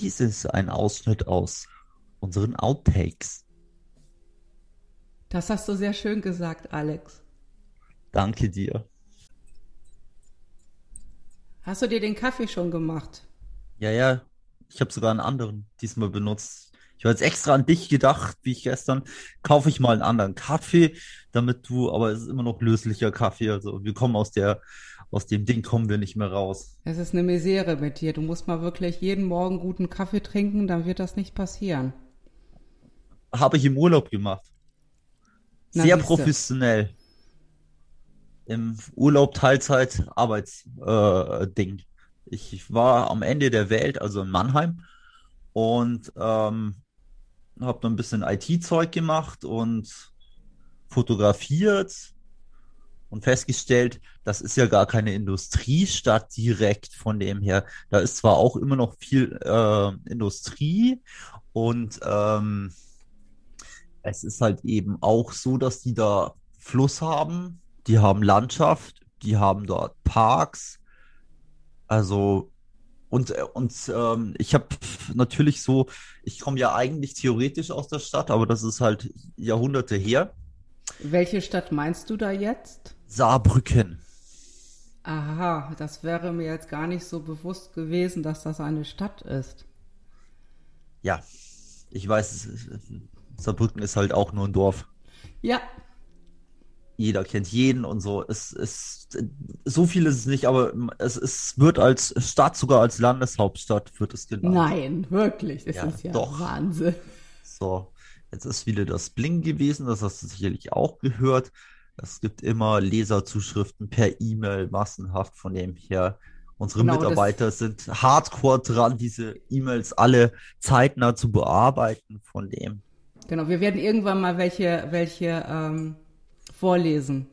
Dies ist ein Ausschnitt aus unseren Outtakes. Das hast du sehr schön gesagt, Alex. Danke dir. Hast du dir den Kaffee schon gemacht? Ja, ja, ich habe sogar einen anderen diesmal benutzt. Ich habe jetzt extra an dich gedacht, wie ich gestern. Kaufe ich mal einen anderen Kaffee, damit du, aber es ist immer noch löslicher Kaffee. Also wir kommen aus der, aus dem Ding kommen wir nicht mehr raus. Es ist eine Misere mit dir. Du musst mal wirklich jeden Morgen guten Kaffee trinken, dann wird das nicht passieren. Habe ich im Urlaub gemacht. Na, Sehr professionell. Im Urlaub Teilzeit Arbeitsding. Äh, Ding. ich war am Ende der Welt, also in Mannheim, und ähm, habe dann ein bisschen IT-Zeug gemacht und fotografiert und festgestellt, das ist ja gar keine Industriestadt direkt von dem her. Da ist zwar auch immer noch viel äh, Industrie und ähm, es ist halt eben auch so, dass die da Fluss haben, die haben Landschaft, die haben dort Parks. Also, und, und ähm, ich habe natürlich so, ich komme ja eigentlich theoretisch aus der Stadt, aber das ist halt Jahrhunderte her. Welche Stadt meinst du da jetzt? Saarbrücken. Aha, das wäre mir jetzt gar nicht so bewusst gewesen, dass das eine Stadt ist. Ja, ich weiß, Saarbrücken ist halt auch nur ein Dorf. Ja, Jeder kennt jeden und so. Es ist, so viel ist es nicht, aber es, es wird als Stadt, sogar als Landeshauptstadt, wird es genannt. nein, wirklich. Das Ja, ist ja doch. Wahnsinn. So, jetzt ist wieder das Bling gewesen, das hast du sicherlich auch gehört. Es gibt immer Leserzuschriften per E-Mail massenhaft von dem her. Unsere Genau, Mitarbeiter sind hardcore dran, diese E-Mails alle zeitnah zu bearbeiten von dem. Genau, wir werden irgendwann mal welche, welche ähm, vorlesen.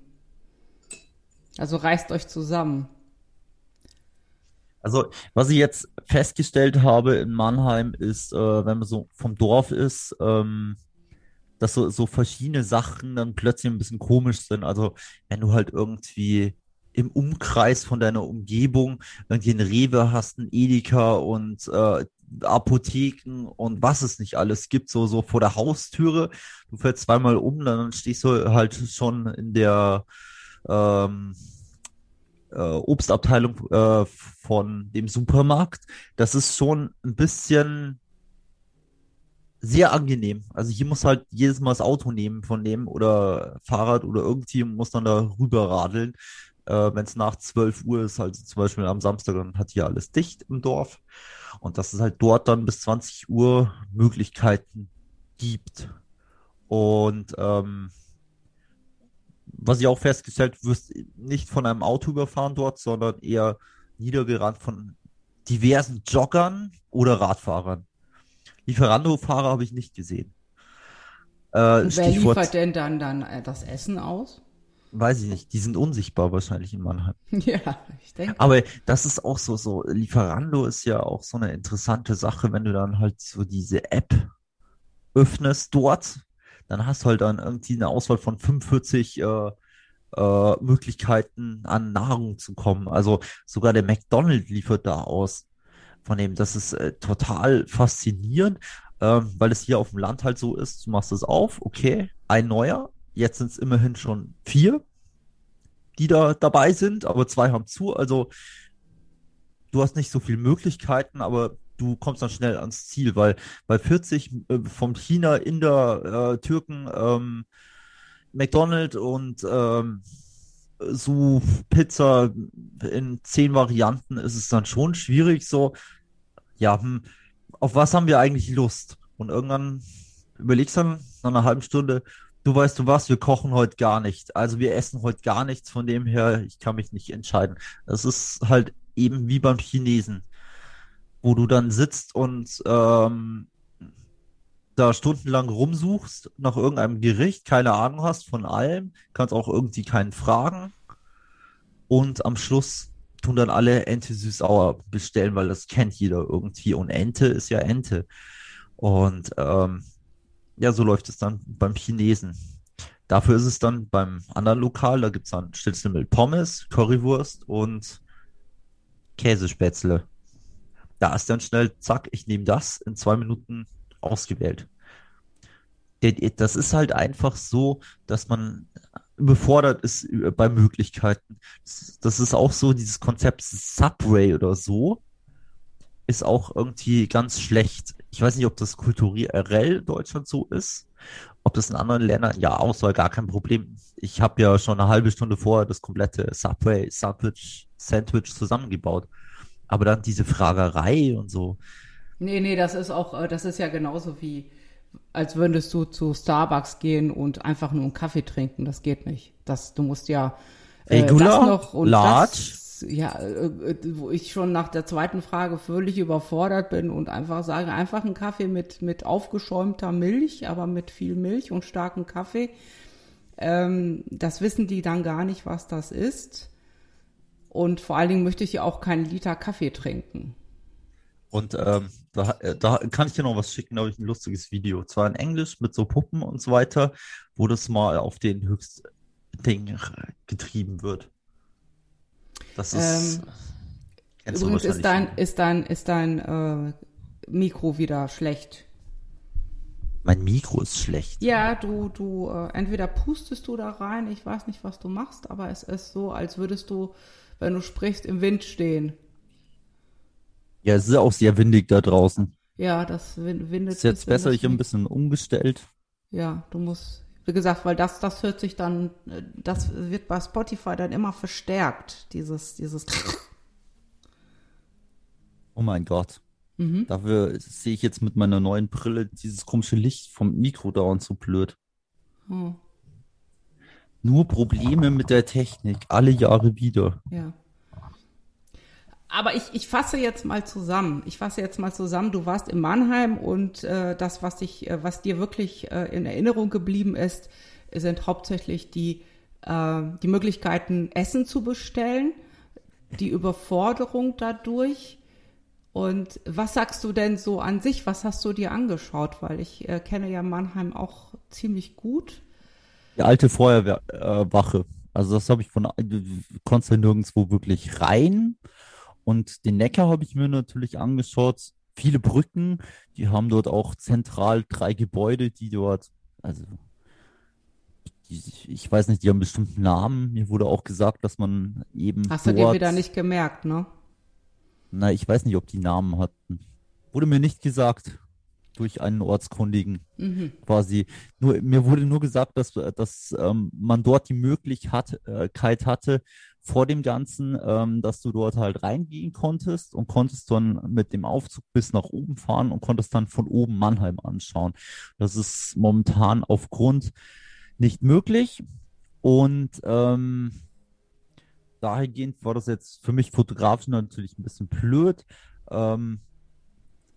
Also reißt euch zusammen. Also, was ich jetzt festgestellt habe in Mannheim ist, äh, wenn man so vom Dorf ist, ähm, dass so, so verschiedene Sachen dann plötzlich ein bisschen komisch sind. Also, wenn du halt irgendwie im Umkreis von deiner Umgebung irgendwie ein Rewe hast, ein Edeka und äh, Apotheken und was es nicht alles gibt, so, so vor der Haustüre. Du fährst zweimal um, dann stehst du halt schon in der ähm, äh, Obstabteilung äh, von dem Supermarkt. Das ist schon ein bisschen sehr angenehm. Also hier muss halt jedes Mal das Auto nehmen von dem oder Fahrrad oder irgendwie und muss dann da rüber radeln. Äh, wenn es nach 12 Uhr ist, also zum Beispiel am Samstag, dann hat hier alles dicht im Dorf. Und dass es halt dort dann bis 20 Uhr Möglichkeiten gibt. Und ähm, was ich auch festgestellt, du wirst nicht von einem Auto überfahren dort, sondern eher niedergerannt von diversen Joggern oder Radfahrern. Lieferando-Fahrer habe ich nicht gesehen. Äh, Und wer Stichwort, liefert denn dann, dann äh, das Essen aus? weiß ich nicht, die sind unsichtbar wahrscheinlich in Mannheim. Ja, ich denke. Aber das ist auch so, so, Lieferando ist ja auch so eine interessante Sache, wenn du dann halt so diese App öffnest dort, dann hast du halt dann irgendwie eine Auswahl von 45 äh, äh, Möglichkeiten an Nahrung zu kommen. Also sogar der McDonald's liefert da aus. Von dem, das ist äh, total faszinierend, ähm, weil es hier auf dem Land halt so ist, du machst es auf, okay, ein neuer, jetzt sind es immerhin schon vier, die da dabei sind, aber zwei haben zu, also du hast nicht so viele Möglichkeiten, aber du kommst dann schnell ans Ziel, weil bei 40 äh, vom China, Inder, äh, Türken, ähm, McDonald's und ähm, so Pizza in zehn Varianten ist es dann schon schwierig, so, ja, hm, auf was haben wir eigentlich Lust? Und irgendwann überlegst dann nach einer halben Stunde, du weißt du was, wir kochen heute gar nicht. Also wir essen heute gar nichts, von dem her, ich kann mich nicht entscheiden. Das ist halt eben wie beim Chinesen, wo du dann sitzt und ähm, da stundenlang rumsuchst nach irgendeinem Gericht, keine Ahnung hast von allem, kannst auch irgendwie keinen fragen. Und am Schluss tun dann alle Ente süß-sauer bestellen, weil das kennt jeder irgendwie. Und Ente ist ja Ente. Und ähm, ja, so läuft es dann beim Chinesen. Dafür ist es dann beim anderen Lokal, da gibt es dann Schnitzel mit Pommes, Currywurst und Käsespätzle. Da ist dann schnell, zack, ich nehme das, in zwei Minuten ausgewählt. Das ist halt einfach so, dass man überfordert ist bei Möglichkeiten. Das ist auch so, dieses Konzept Subway oder so ist auch irgendwie ganz schlecht. Ich weiß nicht, ob das kulturell in Deutschland so ist, ob das in anderen Ländern, ja, Auswahl gar kein Problem. Ich habe ja schon eine halbe Stunde vorher das komplette Subway Sandwich, Sandwich zusammengebaut. Aber dann diese Fragerei und so. Nee, nee, das ist auch, äh, das ist ja genauso wie, als würdest du zu Starbucks gehen und einfach nur einen Kaffee trinken. Das geht nicht. Das, du musst ja äh, Regular, das noch und large. Das, ja, äh, wo ich schon nach der zweiten Frage völlig überfordert bin und einfach sage, einfach einen Kaffee mit, mit aufgeschäumter Milch, aber mit viel Milch und starkem Kaffee. Ähm, das wissen die dann gar nicht, was das ist. Und vor allen Dingen möchte ich ja auch keinen Liter Kaffee trinken. Und ähm, da, äh, da kann ich dir noch was schicken, da habe ich ein lustiges Video. Zwar in Englisch mit so Puppen und so weiter, wo das mal auf den Höchstding getrieben wird. Das ist. Ähm, übrigens ist dein, ist dein, ist dein äh, Mikro wieder schlecht. Mein Mikro ist schlecht. Ja, du, du, äh, entweder pustest du da rein, ich weiß nicht, was du machst, aber es ist so, als würdest du, wenn du sprichst, im Wind stehen. Ja, es ist auch sehr windig da draußen. Ja, das windet. Ist jetzt besser, ich habe ein bisschen umgestellt. Ja, du musst, wie gesagt, weil das, das hört sich dann, das wird bei Spotify dann immer verstärkt, dieses, dieses. Oh mein Gott. Mhm. Dafür sehe ich jetzt mit meiner neuen Brille dieses komische Licht vom Mikro dauernd so blöd. Oh. Nur Probleme mit der Technik, alle Jahre wieder. Ja. Aber ich, ich fasse jetzt mal zusammen. Ich fasse jetzt mal zusammen. Du warst in Mannheim und äh, das, was dich, äh, was dir wirklich äh, in Erinnerung geblieben ist, sind hauptsächlich die, äh, die Möglichkeiten, Essen zu bestellen, die Überforderung dadurch. Und was sagst du denn so an sich? Was hast du dir angeschaut? Weil ich äh, kenne ja Mannheim auch ziemlich gut. Die alte Feuerwache. Äh, also das habe ich von, du konntest ja nirgendwo wirklich rein. Und den Neckar habe ich mir natürlich angeschaut. Viele Brücken, die haben dort auch zentral drei Gebäude, die dort, also ich, ich weiß nicht, die haben bestimmten Namen. Mir wurde auch gesagt, dass man eben. Hast dort, du dir wieder nicht gemerkt, ne? Na, ich weiß nicht, ob die Namen hatten. Wurde mir nicht gesagt durch einen Ortskundigen mhm. quasi. Nur, mir wurde nur gesagt, dass, dass ähm, man dort die Möglichkeit hatte, vor dem Ganzen, ähm, dass du dort halt reingehen konntest und konntest dann mit dem Aufzug bis nach oben fahren und konntest dann von oben Mannheim anschauen. Das ist momentan aufgrund nicht möglich und ähm, dahingehend war das jetzt für mich fotografisch natürlich ein bisschen blöd. Ähm,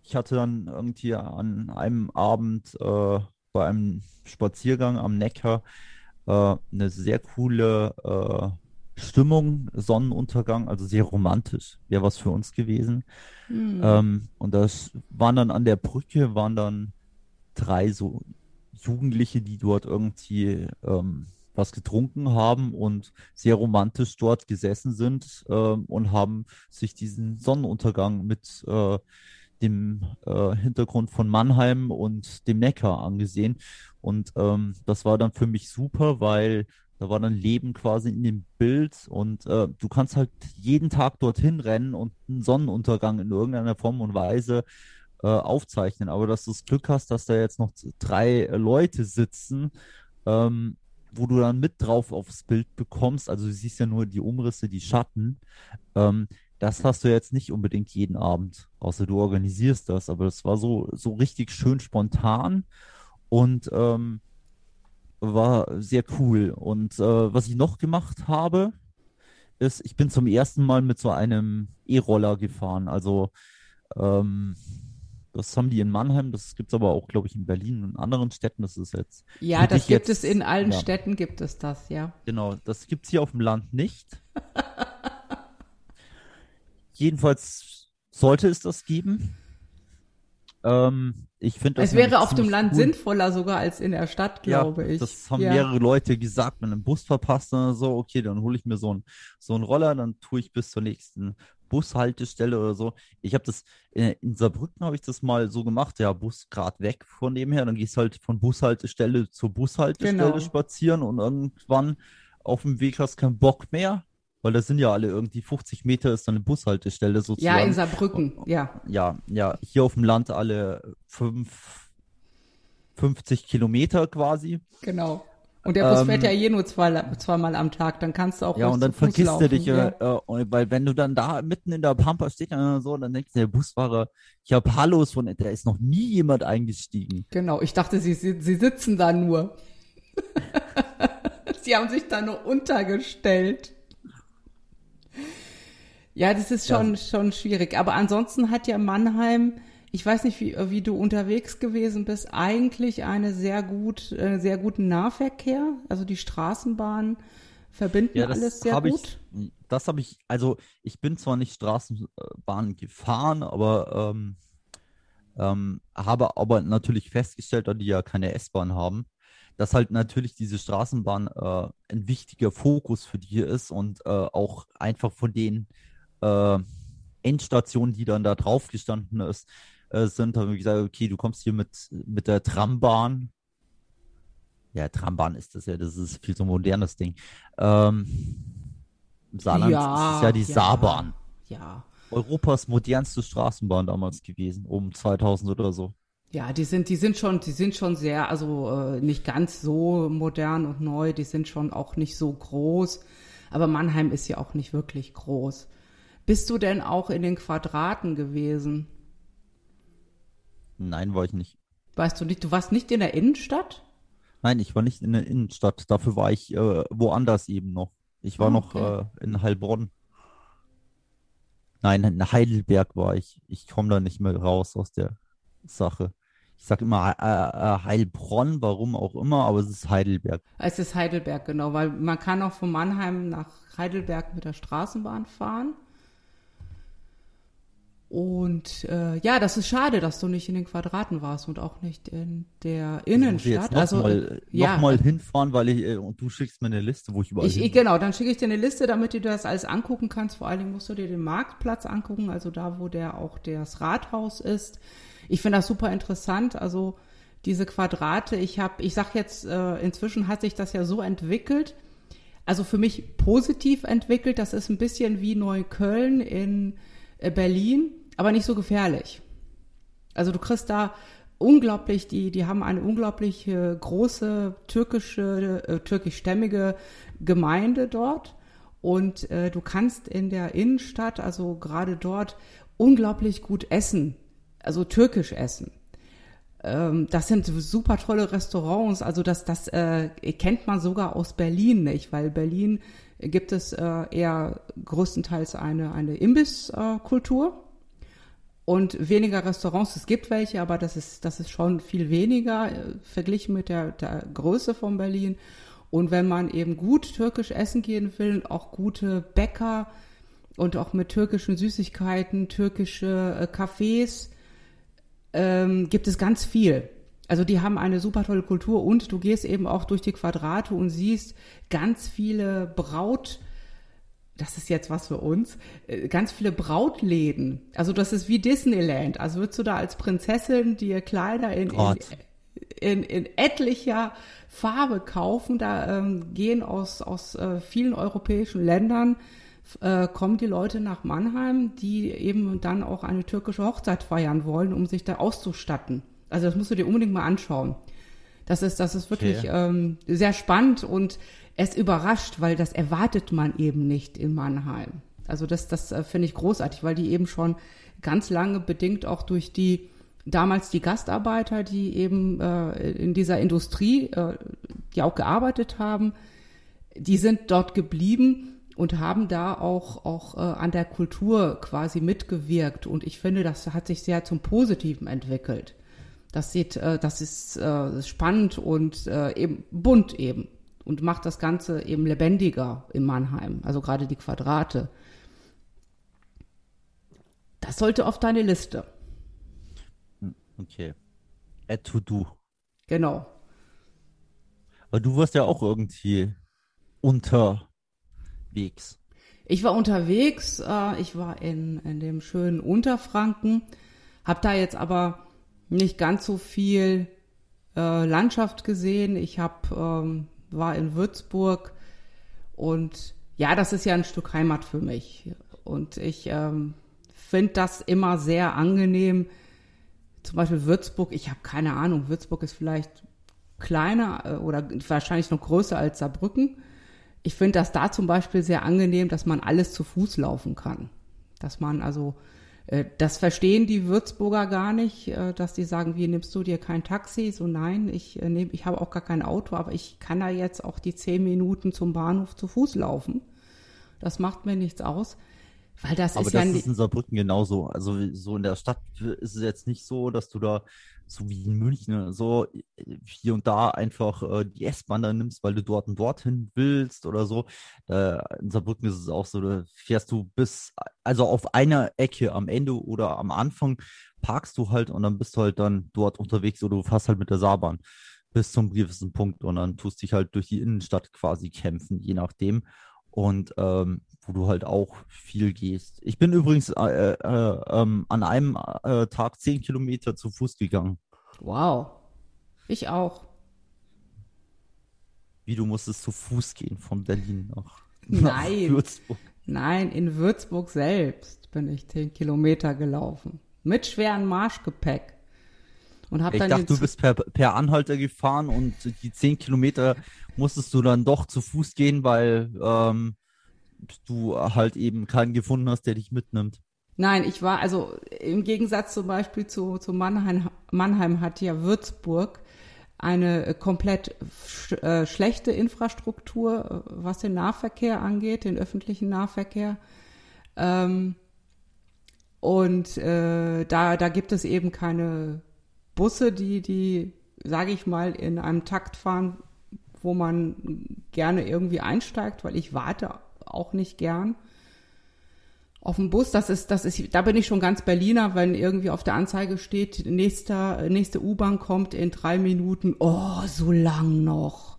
ich hatte dann irgendwie an einem Abend äh, bei einem Spaziergang am Neckar äh, eine sehr coole äh, Stimmung, Sonnenuntergang, also sehr romantisch, wäre was für uns gewesen. Mhm. Ähm, und das waren dann an der Brücke, waren dann drei so Jugendliche, die dort irgendwie ähm, was getrunken haben und sehr romantisch dort gesessen sind ähm, und haben sich diesen Sonnenuntergang mit äh, dem äh, Hintergrund von Mannheim und dem Neckar angesehen. Und ähm, das war dann für mich super, weil da war dann Leben quasi in dem Bild und äh, du kannst halt jeden Tag dorthin rennen und einen Sonnenuntergang in irgendeiner Form und Weise äh, aufzeichnen. Aber dass du das Glück hast, dass da jetzt noch drei Leute sitzen, ähm, wo du dann mit drauf aufs Bild bekommst, also du siehst ja nur die Umrisse, die Schatten, ähm, das hast du jetzt nicht unbedingt jeden Abend, außer du organisierst das. Aber das war so, so richtig schön spontan und ähm, war sehr cool. Und äh, was ich noch gemacht habe, ist, ich bin zum ersten Mal mit so einem E-Roller gefahren. Also ähm, das haben die in Mannheim, das gibt es aber auch, glaube ich, in Berlin und anderen Städten. Das ist jetzt. Ja, das gibt jetzt, es in allen ja. Städten, gibt es das, ja. Genau, das gibt es hier auf dem Land nicht. Jedenfalls sollte es das geben. Ähm, ich finde Es wäre auf dem Land cool. sinnvoller sogar als in der Stadt, glaube ja, ich. Das haben ja. mehrere Leute gesagt, wenn ein Bus verpasst oder so, okay, dann hole ich mir so einen so einen Roller, dann tue ich bis zur nächsten Bushaltestelle oder so. Ich habe das, in, in Saarbrücken habe ich das mal so gemacht, ja, Bus gerade weg von dem her, dann gehst halt von Bushaltestelle zur Bushaltestelle Genau. spazieren und irgendwann auf dem Weg hast keinen Bock mehr, weil das sind ja alle irgendwie 50 Meter ist dann eine Bushaltestelle Ja, sozusagen. in Saarbrücken, ja. Ja, ja, hier auf dem Land alle fünf, 50 Kilometer quasi. Genau. Und der Bus Ähm, fährt ja je nur zwei, zweimal am Tag, dann kannst du auch Ja, und dann vergisst du dich, laufen. äh, äh, weil wenn du dann da mitten in der Pampa steht und so, dann denkst du, der Busfahrer, ich habe Hallos von, da ist noch nie jemand eingestiegen. Genau, ich dachte, sie, sie, sie sitzen da nur. sie haben sich da nur untergestellt. Ja, das ist schon, schon schwierig. Aber ansonsten hat ja Mannheim, ich weiß nicht, wie, wie du unterwegs gewesen bist, eigentlich eine sehr gut, äh, sehr guten Nahverkehr. Also die Straßenbahnen verbinden Ja, das alles sehr gut. ich, das habe ich, also ich bin zwar nicht Straßenbahn gefahren, aber ähm, ähm, habe aber natürlich festgestellt, da die ja keine S-Bahn haben, dass halt natürlich diese Straßenbahn äh, ein wichtiger Fokus für die ist und äh, auch einfach von den äh, Endstationen, die dann da drauf gestanden ist, äh, sind, haben wir gesagt, okay, du kommst hier mit, mit der Trambahn. Ja, Trambahn ist das ja, das ist viel so ein modernes Ding. Ähm, Im Saarland ist es ja die Saarbahn. Ja. Europas modernste Straßenbahn damals gewesen, um 2000 oder so. Ja, die sind, die sind schon, die sind schon sehr, also äh, nicht ganz so modern und neu, die sind schon auch nicht so groß. Aber Mannheim ist ja auch nicht wirklich groß. Bist du denn auch in den Quadraten gewesen? Nein, war ich nicht. Weißt du nicht, du warst nicht in der Innenstadt? Nein, ich war nicht in der Innenstadt. Dafür war ich äh, woanders eben noch. Ich war Ah, noch okay. äh, in Heilbronn. Nein, in Heidelberg war ich. Ich komme da nicht mehr raus aus der Sache. Ich sage immer äh, äh, Heilbronn, warum auch immer, aber es ist Heidelberg. Es ist Heidelberg, genau, weil man kann auch von Mannheim nach Heidelberg mit der Straßenbahn fahren. Und äh, ja, das ist schade, dass du nicht in den Quadraten warst und auch nicht in der jetzt Innenstadt. noch Also mal, ja, noch mal hinfahren, weil ich, äh, und du schickst mir eine Liste, wo ich überall Ich, genau, dann schicke ich dir eine Liste, damit du das alles angucken kannst. Vor allen Dingen musst du dir den Marktplatz angucken, also da, wo der auch das Rathaus ist. Ich finde das super interessant. Also diese Quadrate, ich habe, ich sag jetzt, äh, inzwischen hat sich das ja so entwickelt, also für mich positiv entwickelt. Das ist ein bisschen wie Neukölln in äh, Berlin, aber nicht so gefährlich. Also du kriegst da unglaublich, die, die haben eine unglaublich äh, große türkische, äh, türkischstämmige Gemeinde dort. Und äh, du kannst in der Innenstadt, also gerade dort, unglaublich gut essen, also türkisch essen. Ähm, das sind super tolle Restaurants, also das, das äh, kennt man sogar aus Berlin nicht, weil Berlin gibt es äh, eher größtenteils eine, eine Imbisskultur und weniger Restaurants. Es gibt welche, aber das ist, das ist schon viel weniger äh, verglichen mit der, der Größe von Berlin. Und wenn man eben gut türkisch essen gehen will, auch gute Bäcker und auch mit türkischen Süßigkeiten, türkische äh, Cafés, ähm, gibt es ganz viel. Also die haben eine super tolle Kultur und du gehst eben auch durch die Quadrate und siehst ganz viele Braut, das ist jetzt was für uns, äh, ganz viele Brautläden. Also das ist wie Disneyland. Also würdest du da als Prinzessin dir Kleider in, in, in, in etlicher Farbe kaufen. Da ähm, gehen aus, aus äh, vielen europäischen Ländern, äh, kommen die Leute nach Mannheim, die eben dann auch eine türkische Hochzeit feiern wollen, um sich da auszustatten. Also das musst du dir unbedingt mal anschauen. Das ist, das ist wirklich Okay. ähm, sehr spannend und es überrascht, weil das erwartet man eben nicht in Mannheim. Also das, das äh, finde ich großartig, weil die eben schon ganz lange bedingt auch durch die damals die Gastarbeiter, die eben äh, in dieser Industrie, äh, die auch gearbeitet haben, die sind dort geblieben und haben da auch, auch äh, an der Kultur quasi mitgewirkt. Und ich finde, das hat sich sehr zum Positiven entwickelt. Das sieht, äh, das ist äh, spannend und äh, eben bunt eben und macht das Ganze eben lebendiger in Mannheim. Also gerade die Quadrate. Das sollte auf deine Liste. Okay. Add to do. Genau. Aber du warst ja auch irgendwie unterwegs. Ich war unterwegs, äh, ich war in, in dem schönen Unterfranken, habe da jetzt aber nicht ganz so viel äh, Landschaft gesehen. Ich hab, ähm, war in Würzburg und ja, das ist ja ein Stück Heimat für mich. Und ich ähm, finde das immer sehr angenehm. Zum Beispiel Würzburg, ich habe keine Ahnung, Würzburg ist vielleicht kleiner äh, oder wahrscheinlich noch größer als Saarbrücken. Ich finde das da zum Beispiel sehr angenehm, dass man alles zu Fuß laufen kann. Dass man also, das verstehen die Würzburger gar nicht, äh, dass die sagen, wie nimmst du dir kein Taxi? So nein, ich äh, nehme, ich habe auch gar kein Auto, aber ich kann da jetzt auch die zehn Minuten zum Bahnhof zu Fuß laufen. Das macht mir nichts aus. Weil das Aber ist das ja ist in Saarbrücken genauso. Also so in der Stadt ist es jetzt nicht so, dass du da, so wie in München, so hier und da einfach äh, die S-Bahn da nimmst, weil du dort und dorthin willst oder so. Äh, in Saarbrücken ist es auch so, da fährst du bis, also auf einer Ecke am Ende oder am Anfang parkst du halt und dann bist du halt dann dort unterwegs oder du fährst halt mit der Saarbahn bis zum gewissen Punkt und dann tust dich halt durch die Innenstadt quasi kämpfen, je nachdem und ähm, wo du halt auch viel gehst. Ich bin übrigens äh, äh, ähm, an einem äh, Tag zehn Kilometer zu Fuß gegangen. Wow. Ich auch. Wie du musstest zu Fuß gehen von Berlin nach, Nein. nach Würzburg. Nein, in Würzburg selbst bin ich zehn Kilometer gelaufen. Mit schwerem Marschgepäck. Und hab Ich dann dachte, du bist per, per Anhalter gefahren und die zehn Kilometer musstest du dann doch zu Fuß gehen, weil ähm, du halt eben keinen gefunden hast, der dich mitnimmt. Nein, ich war, also im Gegensatz zum Beispiel zu, zu Mannheim, Mannheim hat ja Würzburg eine äh, komplett sch äh, schlechte Infrastruktur, äh, was den Nahverkehr angeht, den öffentlichen Nahverkehr. Ähm, und äh, da, da gibt es eben keine Busse, die, die, sage ich mal, in einem Takt fahren, wo man gerne irgendwie einsteigt, weil ich warte auch nicht gern auf dem Bus. Das ist, das ist, da bin ich schon ganz Berliner, wenn irgendwie auf der Anzeige steht, nächster, nächste U-Bahn kommt in drei Minuten. Oh, so lang noch.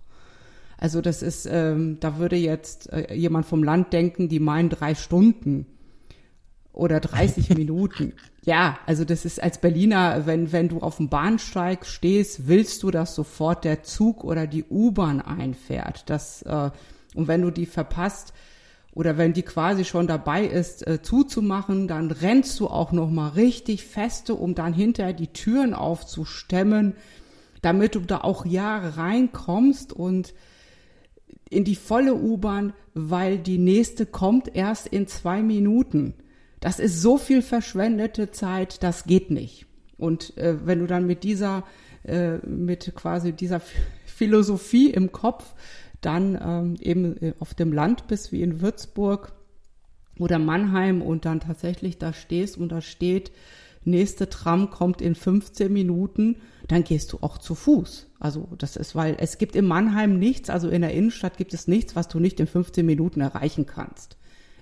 Also das ist, ähm, da würde jetzt äh, jemand vom Land denken, die meinen drei Stunden oder 30 Minuten. Ja, also das ist als Berliner, wenn, wenn du auf dem Bahnsteig stehst, willst du, dass sofort der Zug oder die U-Bahn einfährt. Das, äh, und wenn du die verpasst oder wenn die quasi schon dabei ist, äh, zuzumachen, dann rennst du auch noch mal richtig feste, um dann hinterher die Türen aufzustemmen, damit du da auch ja reinkommst und in die volle U-Bahn, weil die nächste kommt erst in zwei Minuten. Das ist so viel verschwendete Zeit, das geht nicht. Und äh, wenn du dann mit dieser, äh, mit quasi dieser Philosophie im Kopf dann ähm, eben äh, auf dem Land bist, wie in Würzburg oder Mannheim und dann tatsächlich da stehst und da steht, nächste Tram kommt in 15 Minuten, dann gehst du auch zu Fuß. Also das ist, weil es gibt in Mannheim nichts, also in der Innenstadt gibt es nichts, was du nicht in 15 Minuten erreichen kannst.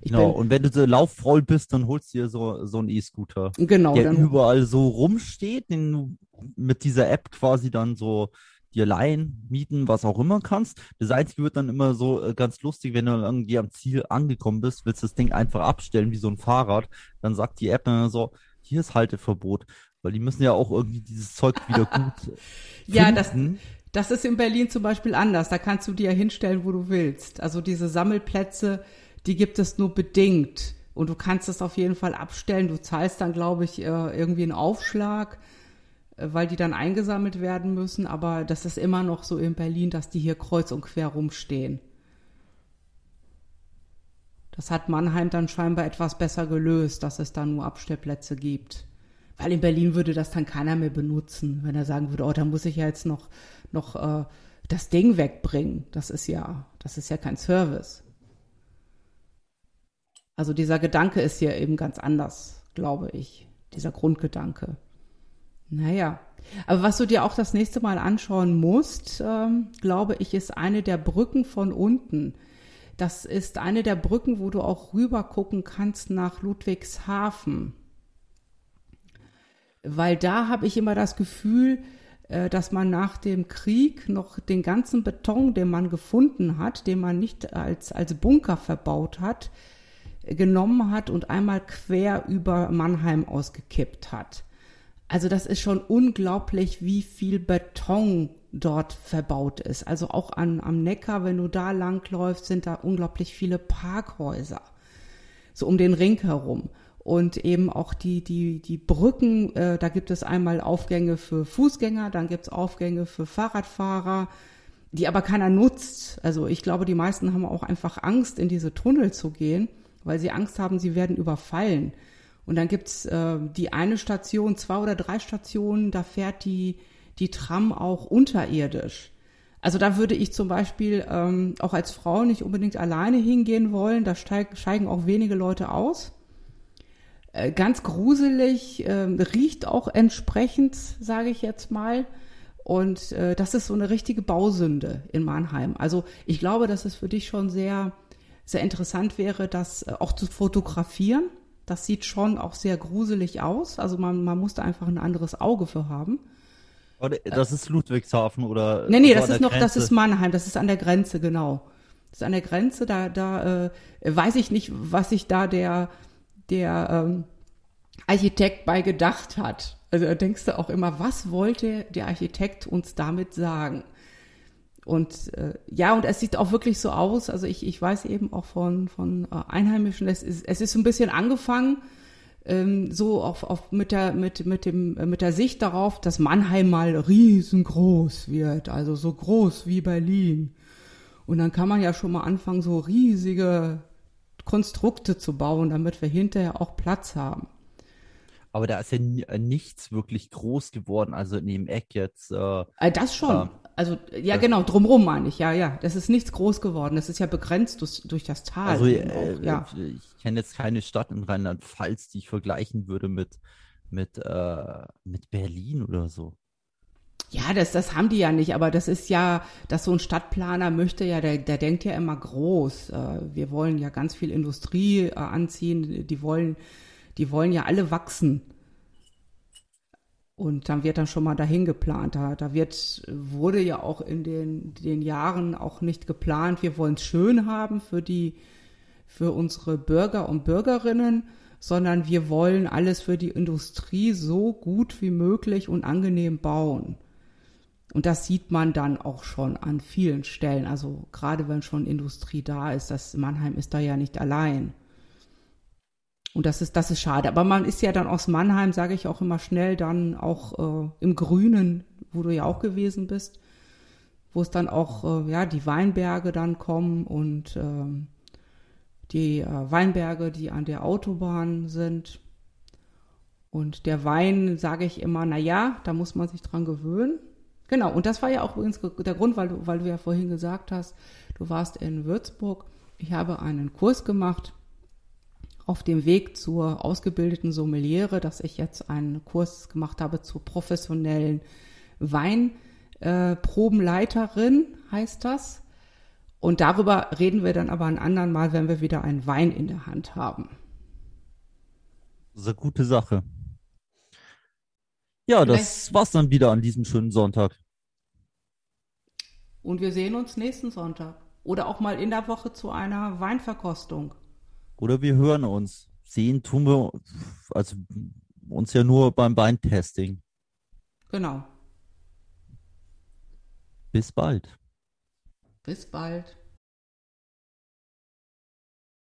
Genau, und wenn du so laufvoll bist, dann holst du dir so, so einen E-Scooter. Genau. Der überall so rumsteht, den du mit dieser App quasi dann so dir leihen, mieten, was auch immer kannst. Das Einzige wird dann immer so äh, ganz lustig, wenn du irgendwie am Ziel angekommen bist, willst du das Ding einfach abstellen wie so ein Fahrrad, dann sagt die App dann so, hier ist Halteverbot, weil die müssen ja auch irgendwie dieses Zeug wieder gut Ja, das, das ist in Berlin zum Beispiel anders. Da kannst du dir hinstellen, wo du willst. Also diese Sammelplätze, die gibt es nur bedingt. Und du kannst es auf jeden Fall abstellen. Du zahlst dann, glaube ich, äh, irgendwie einen Aufschlag, äh, weil die dann eingesammelt werden müssen. Aber das ist immer noch so in Berlin, dass die hier kreuz und quer rumstehen. Das hat Mannheim dann scheinbar etwas besser gelöst, dass es da nur Abstellplätze gibt. Weil in Berlin würde das dann keiner mehr benutzen, wenn er sagen würde, oh, da muss ich ja jetzt noch, noch äh, das Ding wegbringen. Das ist ja, das ist ja kein Service. Also dieser Gedanke ist hier eben ganz anders, glaube ich. Dieser Grundgedanke. Naja, aber was du dir auch das nächste Mal anschauen musst, ähm, glaube ich, ist eine der Brücken von unten. Das ist eine der Brücken, wo du auch rüber gucken kannst nach Ludwigshafen. Weil da habe ich immer das Gefühl, äh, dass man nach dem Krieg noch den ganzen Beton, den man gefunden hat, den man nicht als, als Bunker verbaut hat, genommen hat und einmal quer über Mannheim ausgekippt hat. Also das ist schon unglaublich, wie viel Beton dort verbaut ist. Also auch an, am Neckar, wenn du da langläufst, sind da unglaublich viele Parkhäuser. So um den Ring herum. Und eben auch die, die, die Brücken, äh, da gibt es einmal Aufgänge für Fußgänger, dann gibt es Aufgänge für Fahrradfahrer, die aber keiner nutzt. Also ich glaube, die meisten haben auch einfach Angst, in diese Tunnel zu gehen, weil sie Angst haben, sie werden überfallen. Und dann gibt's äh, die eine Station, zwei oder drei Stationen, da fährt die, die Tram auch unterirdisch. Also da würde ich zum Beispiel ähm, auch als Frau nicht unbedingt alleine hingehen wollen. Da steig, steigen auch wenige Leute aus. Äh, ganz gruselig, äh, riecht auch entsprechend, sage ich jetzt mal. Und äh, das ist so eine richtige Bausünde in Mannheim. Also ich glaube, dass es für dich schon sehr, sehr interessant wäre, das äh, auch zu fotografieren. Das sieht schon auch sehr gruselig aus. Also man, man muss da einfach ein anderes Auge für haben. Das ist Ludwigshafen oder? Nee, nee, das ist noch, Grenze. das ist Mannheim, das ist an der Grenze, genau. Das ist an der Grenze, da, da äh, weiß ich nicht, was sich da der, der ähm, Architekt bei gedacht hat. Also da denkst du auch immer, was wollte der Architekt uns damit sagen? Und äh, ja, und es sieht auch wirklich so aus. Also ich, ich weiß eben auch von, von äh, Einheimischen, es ist, es ist so ein bisschen angefangen, ähm, so auf, auf mit der mit mit dem äh, mit der Sicht darauf, dass Mannheim mal riesengroß wird, also so groß wie Berlin. Und dann kann man ja schon mal anfangen, so riesige Konstrukte zu bauen, damit wir hinterher auch Platz haben. Aber da ist ja äh, nichts wirklich groß geworden, also in dem Eck jetzt. Äh, äh das schon. Also, ja, genau, drumrum meine ich, ja, ja. Das ist nichts groß geworden. Das ist ja begrenzt durch, durch das Tal. Also, äh, ja. ich kenne jetzt keine Stadt in Rheinland-Pfalz, die ich vergleichen würde mit, mit, äh, mit Berlin oder so. Ja, das, das haben die ja nicht, aber das ist ja, dass so ein Stadtplaner möchte ja, der, der denkt ja immer groß. Äh, wir wollen ja ganz viel Industrie äh, anziehen, die wollen, die wollen ja alle wachsen. Und dann wird dann schon mal dahin geplant. Da, da wird, wurde ja auch in den, den Jahren auch nicht geplant, wir wollen es schön haben für die, für unsere Bürger und Bürgerinnen, sondern wir wollen alles für die Industrie so gut wie möglich und angenehm bauen. Und das sieht man dann auch schon an vielen Stellen. Also gerade wenn schon Industrie da ist, das Mannheim ist da ja nicht allein. Und das ist, das ist schade. Aber man ist ja dann aus Mannheim, sage ich auch immer schnell, dann auch äh, im Grünen, wo du ja auch gewesen bist, wo es dann auch, äh, ja, die Weinberge dann kommen und äh, die äh, Weinberge, die an der Autobahn sind. Und der Wein, sage ich immer, na ja, da muss man sich dran gewöhnen. Genau, und das war ja auch übrigens der Grund, weil du, weil du ja vorhin gesagt hast, du warst in Würzburg. Ich habe einen Kurs gemacht auf dem Weg zur ausgebildeten Sommeliere, dass ich jetzt einen Kurs gemacht habe zur professionellen Weinprobenleiterin, äh, heißt das. Und darüber reden wir dann aber ein anderen Mal, wenn wir wieder einen Wein in der Hand haben. Das ist eine gute Sache. Ja, Vielleicht. das war's dann wieder an diesem schönen Sonntag. Und wir sehen uns nächsten Sonntag. Oder auch mal in der Woche zu einer Weinverkostung. Oder wir hören uns. Sehen tun wir also uns ja nur beim Beintesting. Genau. Bis bald. Bis bald.